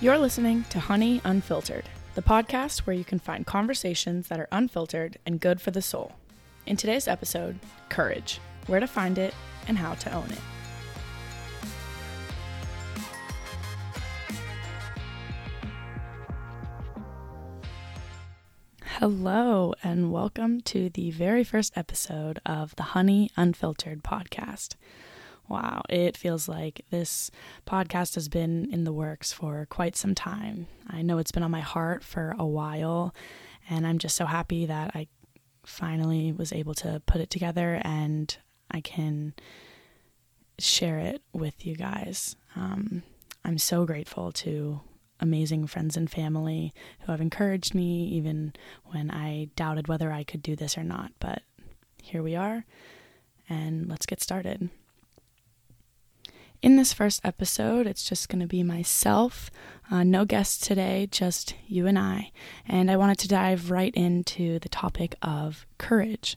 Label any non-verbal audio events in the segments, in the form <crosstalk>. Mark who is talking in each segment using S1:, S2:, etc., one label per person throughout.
S1: You're listening to Honey Unfiltered, the podcast where you can find conversations that are unfiltered and good for the soul. In today's episode, courage where to find it and how to own it. Hello, and welcome to the very first episode of the Honey Unfiltered podcast. Wow, it feels like this podcast has been in the works for quite some time. I know it's been on my heart for a while, and I'm just so happy that I finally was able to put it together and I can share it with you guys. Um, I'm so grateful to amazing friends and family who have encouraged me even when I doubted whether I could do this or not. But here we are, and let's get started. In this first episode, it's just going to be myself, uh, no guests today, just you and I. And I wanted to dive right into the topic of courage.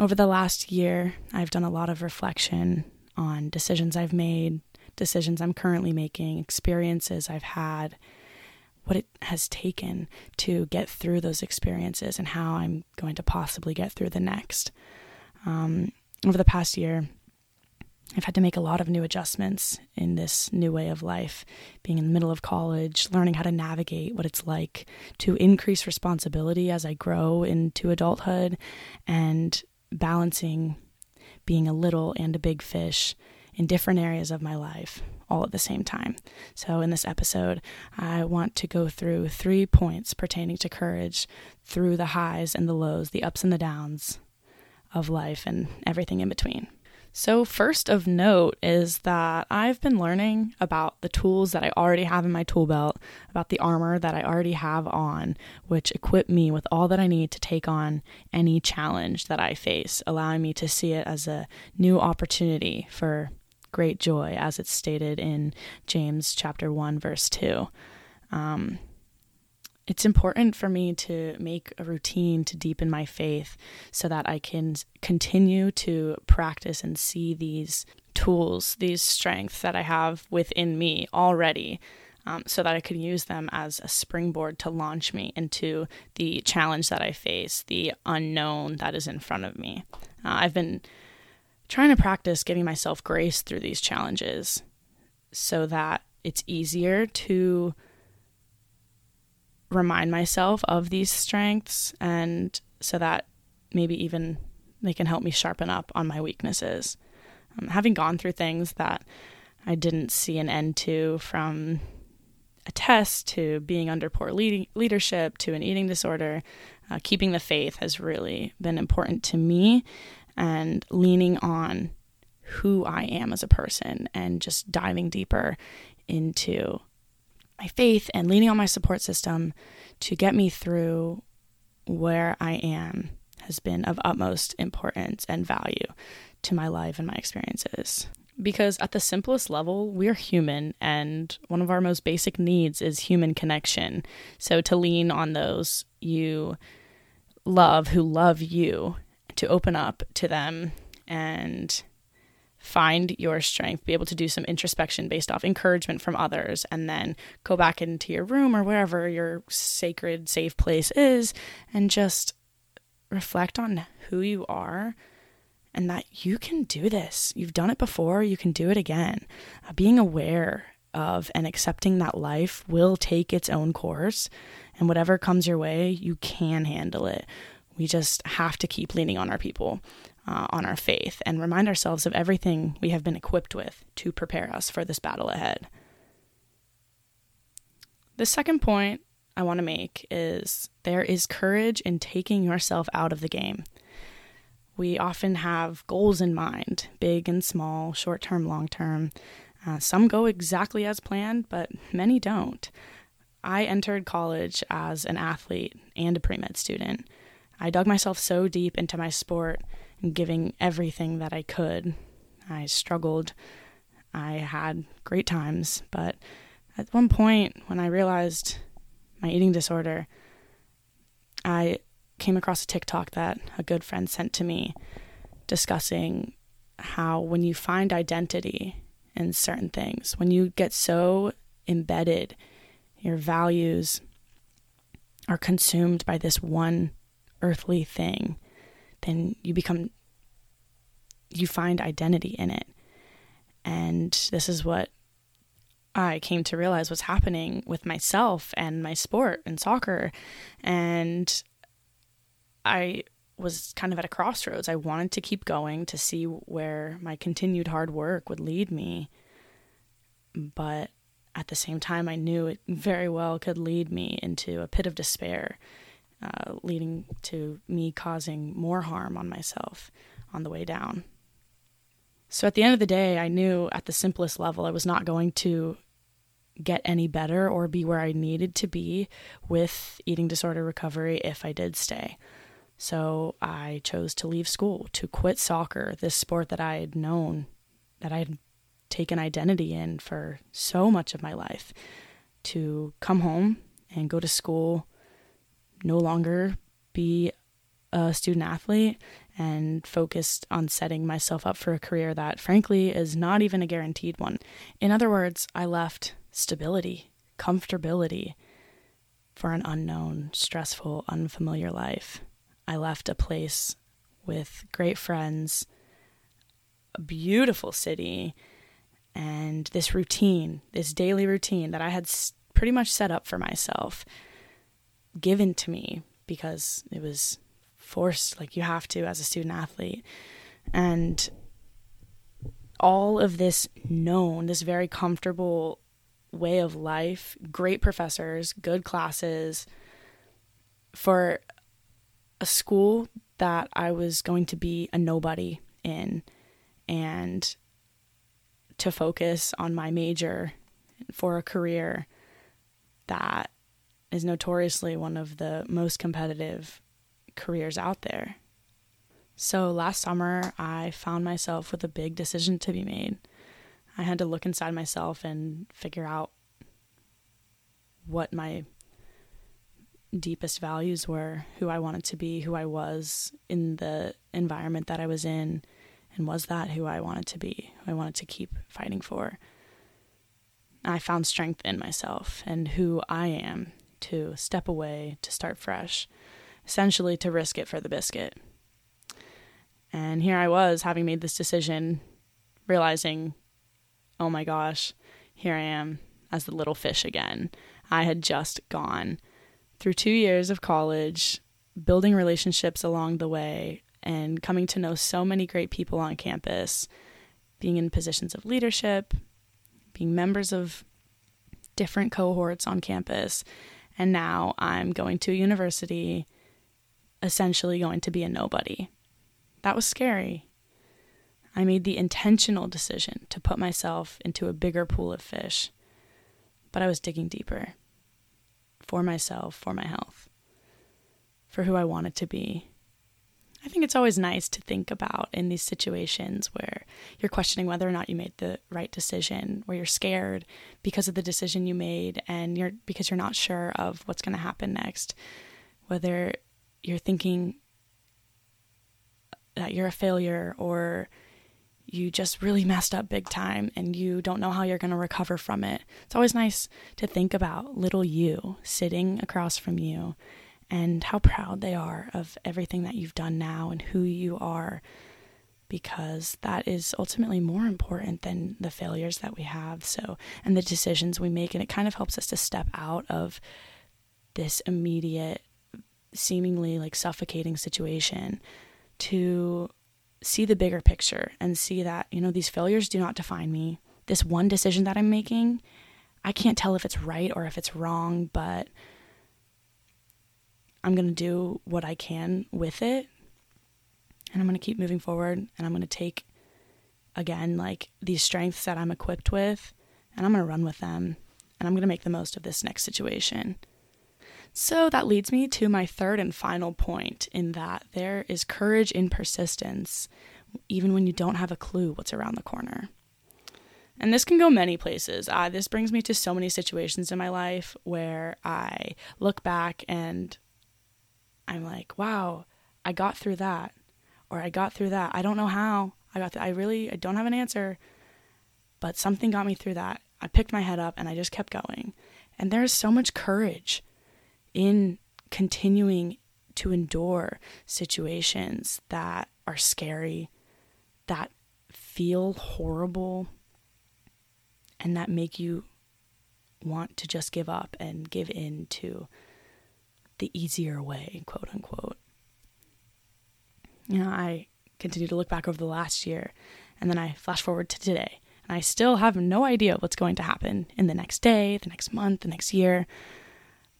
S1: Over the last year, I've done a lot of reflection on decisions I've made, decisions I'm currently making, experiences I've had, what it has taken to get through those experiences, and how I'm going to possibly get through the next. Um, over the past year, I've had to make a lot of new adjustments in this new way of life, being in the middle of college, learning how to navigate what it's like to increase responsibility as I grow into adulthood, and balancing being a little and a big fish in different areas of my life all at the same time. So, in this episode, I want to go through three points pertaining to courage through the highs and the lows, the ups and the downs of life, and everything in between. So, first of note is that I've been learning about the tools that I already have in my tool belt, about the armor that I already have on, which equip me with all that I need to take on any challenge that I face, allowing me to see it as a new opportunity for great joy, as it's stated in James chapter 1, verse 2. Um, it's important for me to make a routine to deepen my faith so that I can continue to practice and see these tools, these strengths that I have within me already. Um, so that I can use them as a springboard to launch me into the challenge that I face, the unknown that is in front of me. Uh, I've been trying to practice giving myself grace through these challenges so that it's easier to remind myself of these strengths and so that maybe even they can help me sharpen up on my weaknesses. Um, having gone through things that I didn't see an end to from a test to being under poor lead- leadership to an eating disorder, uh, keeping the faith has really been important to me and leaning on who I am as a person and just diving deeper into my faith and leaning on my support system to get me through where I am has been of utmost importance and value to my life and my experiences. Because at the simplest level, we're human, and one of our most basic needs is human connection. So to lean on those you love who love you, to open up to them and find your strength, be able to do some introspection based off encouragement from others, and then go back into your room or wherever your sacred, safe place is, and just reflect on who you are and that you can do this. You've done it before, you can do it again. Uh, being aware of and accepting that life will take its own course, and whatever comes your way, you can handle it. We just have to keep leaning on our people uh, on our faith and remind ourselves of everything we have been equipped with to prepare us for this battle ahead. The second point I want to make is there is courage in taking yourself out of the game. We often have goals in mind, big and small, short term, long term. Uh, some go exactly as planned, but many don't. I entered college as an athlete and a pre med student. I dug myself so deep into my sport giving everything that I could. I struggled. I had great times, but at one point when I realized my eating disorder, I came across a TikTok that a good friend sent to me discussing how when you find identity in certain things, when you get so embedded, your values are consumed by this one earthly thing, then you become, you find identity in it. And this is what I came to realize was happening with myself and my sport and soccer. And I was kind of at a crossroads. I wanted to keep going to see where my continued hard work would lead me. But at the same time, I knew it very well could lead me into a pit of despair, uh, leading to me causing more harm on myself on the way down. So at the end of the day, I knew at the simplest level I was not going to get any better or be where I needed to be with eating disorder recovery if I did stay. So I chose to leave school, to quit soccer, this sport that I had known, that I had taken identity in for so much of my life, to come home and go to school, no longer be a student athlete, and focused on setting myself up for a career that, frankly, is not even a guaranteed one. In other words, I left stability, comfortability for an unknown, stressful, unfamiliar life. I left a place with great friends, a beautiful city, and this routine, this daily routine that I had pretty much set up for myself, given to me because it was forced, like you have to as a student athlete. And all of this known, this very comfortable way of life, great professors, good classes for a school that I was going to be a nobody in and to focus on my major for a career that is notoriously one of the most competitive careers out there. So last summer, I found myself with a big decision to be made. I had to look inside myself and figure out what my deepest values were, who I wanted to be, who I was in the environment that I was in, and was that who I wanted to be, who I wanted to keep fighting for. I found strength in myself and who I am to step away, to start fresh, essentially to risk it for the biscuit. And here I was, having made this decision, realizing, oh my gosh, here I am as the little fish again. I had just gone through two years of college, building relationships along the way, and coming to know so many great people on campus, being in positions of leadership, being members of different cohorts on campus. And now I'm going to a university, essentially going to be a nobody. That was scary. I made the intentional decision to put myself into a bigger pool of fish, but I was digging deeper for myself, for my health, for who I wanted to be. I think it's always nice to think about in these situations where you're questioning whether or not you made the right decision, where you're scared because of the decision you made and you're because you're not sure of what's going to happen next. Whether you're thinking that you're a failure or you just really messed up big time and you don't know how you're going to recover from it. It's always nice to think about little you sitting across from you and how proud they are of everything that you've done now and who you are because that is ultimately more important than the failures that we have so and the decisions we make and it kind of helps us to step out of this immediate seemingly like suffocating situation to see the bigger picture and see that, you know, these failures do not define me. This one decision that I'm making, I can't tell if it's right or if it's wrong, but I'm going to do what I can with it. And I'm going to keep moving forward and I'm going to take again like these strengths that I'm equipped with and I'm going to run with them and I'm going to make the most of this next situation. So that leads me to my third and final point in that there is courage in persistence, even when you don't have a clue what's around the corner. And this can go many places. Uh, this brings me to so many situations in my life where I look back and I'm like, wow, I got through that. Or I got through that. I don't know how. I got th- I really I don't have an answer, but something got me through that. I picked my head up and I just kept going. And there's so much courage in continuing to endure situations that are scary, that feel horrible, and that make you want to just give up and give in to the easier way, quote unquote. You know, I continue to look back over the last year and then I flash forward to today. And I still have no idea what's going to happen in the next day, the next month, the next year.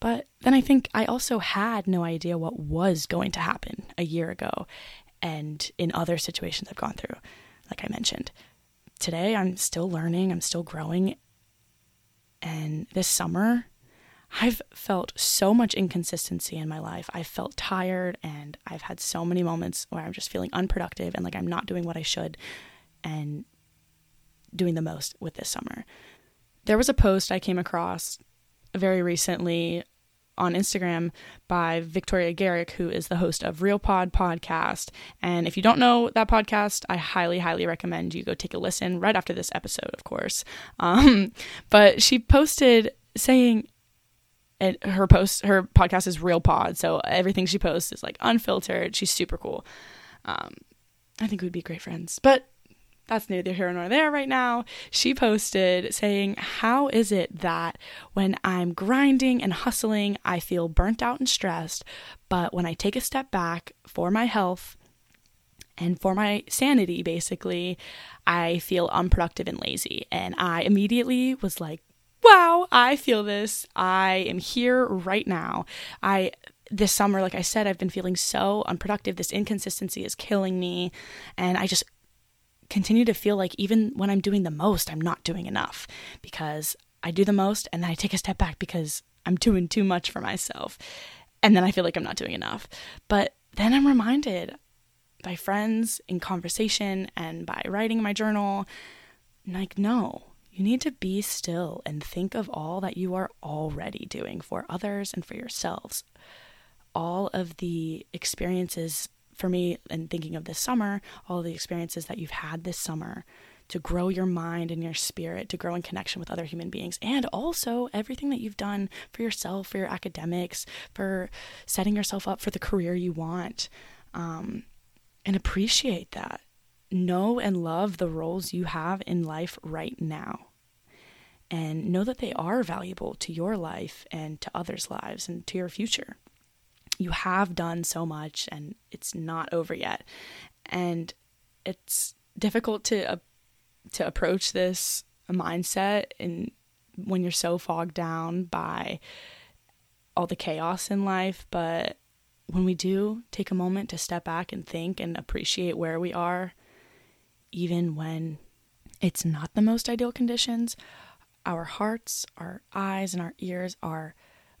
S1: But then I think I also had no idea what was going to happen a year ago and in other situations I've gone through, like I mentioned. Today, I'm still learning, I'm still growing. And this summer, I've felt so much inconsistency in my life. I've felt tired and I've had so many moments where I'm just feeling unproductive and like I'm not doing what I should and doing the most with this summer. There was a post I came across very recently on Instagram by Victoria Garrick, who is the host of Real Pod podcast. And if you don't know that podcast, I highly, highly recommend you go take a listen right after this episode, of course. Um, <laughs> but she posted saying, and her post, her podcast is Real Pod, so everything she posts is like unfiltered. She's super cool. Um, I think we'd be great friends. But that's neither here nor there right now. She posted saying, How is it that when I'm grinding and hustling, I feel burnt out and stressed, but when I take a step back for my health, and for my sanity, basically, I feel unproductive and lazy. And I immediately was like, wow, I feel this. I am here right now. I this summer, like I said, I've been feeling so unproductive. This inconsistency is killing me. And I just continue to feel like even when I'm doing the most, I'm not doing enough because I do the most and then I take a step back because I'm doing too much for myself. And then I feel like I'm not doing enough. But then I'm reminded by friends in conversation and by writing my journal like, no, you need to be still and think of all that you are already doing for others and for yourselves. All of the experiences for me, and thinking of this summer, all the experiences that you've had this summer to grow your mind and your spirit, to grow in connection with other human beings, and also everything that you've done for yourself, for your academics, for setting yourself up for the career you want. Um, and appreciate that. Know and love the roles you have in life right now. And know that they are valuable to your life and to others' lives and to your future you have done so much and it's not over yet. And it's difficult to uh, to approach this mindset and when you're so fogged down by all the chaos in life, but when we do take a moment to step back and think and appreciate where we are, even when it's not the most ideal conditions, our hearts, our eyes, and our ears are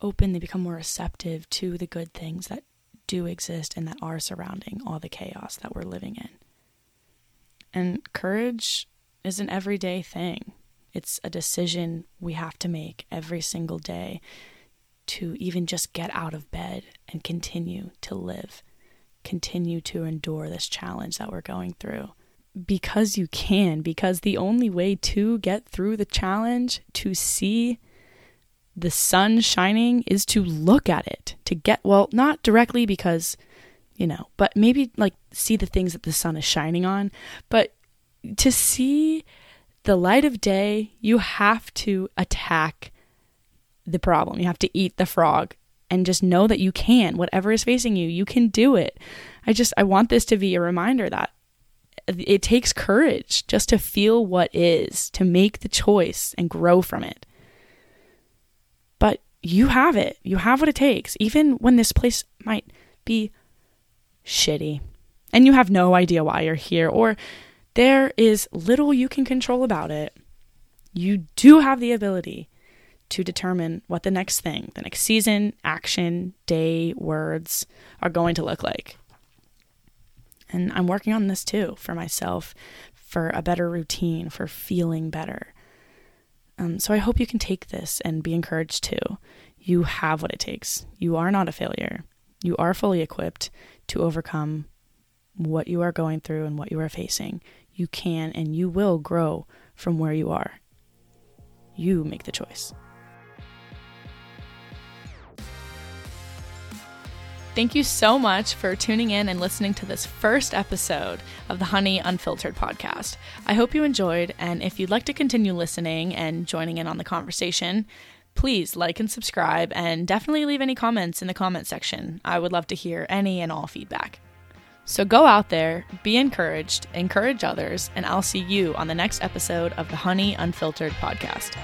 S1: open, they become more receptive to the good things that do exist and that are surrounding all the chaos that we're living in. And courage is an everyday thing. It's a decision we have to make every single day to even just get out of bed and continue to live, continue to endure this challenge that we're going through. Because you can, because the only way to get through the challenge, to see the sun shining is to look at it, to get, well, not directly because, you know, but maybe like see the things that the sun is shining on. But to see the light of day, you have to attack the problem. You have to eat the frog and just know that you can. Whatever is facing you, you can do it. I just, I want this to be a reminder that it takes courage just to feel what is, to make the choice and grow from it But you have it. You have what it takes, even when this place might be shitty and you have no idea why you're here or there is little you can control about it. You do have the ability to determine what the next thing, the next season, action, day, words are going to look like. And I'm working on this too for myself, for a better routine, for feeling better. Um, so I hope you can take this and be encouraged too. You have what it takes. You are not a failure. You are fully equipped to overcome what you are going through and what you are facing. You can and you will grow from where you are. You make the choice. Thank you so much for tuning in and listening to this first episode of the Honey Unfiltered podcast. I hope you enjoyed, and if you'd like to continue listening and joining in on the conversation, please like and subscribe and definitely leave any comments in the comment section. I would love to hear any and all feedback. So go out there, be encouraged, encourage others, and I'll see you on the next episode of the Honey Unfiltered podcast.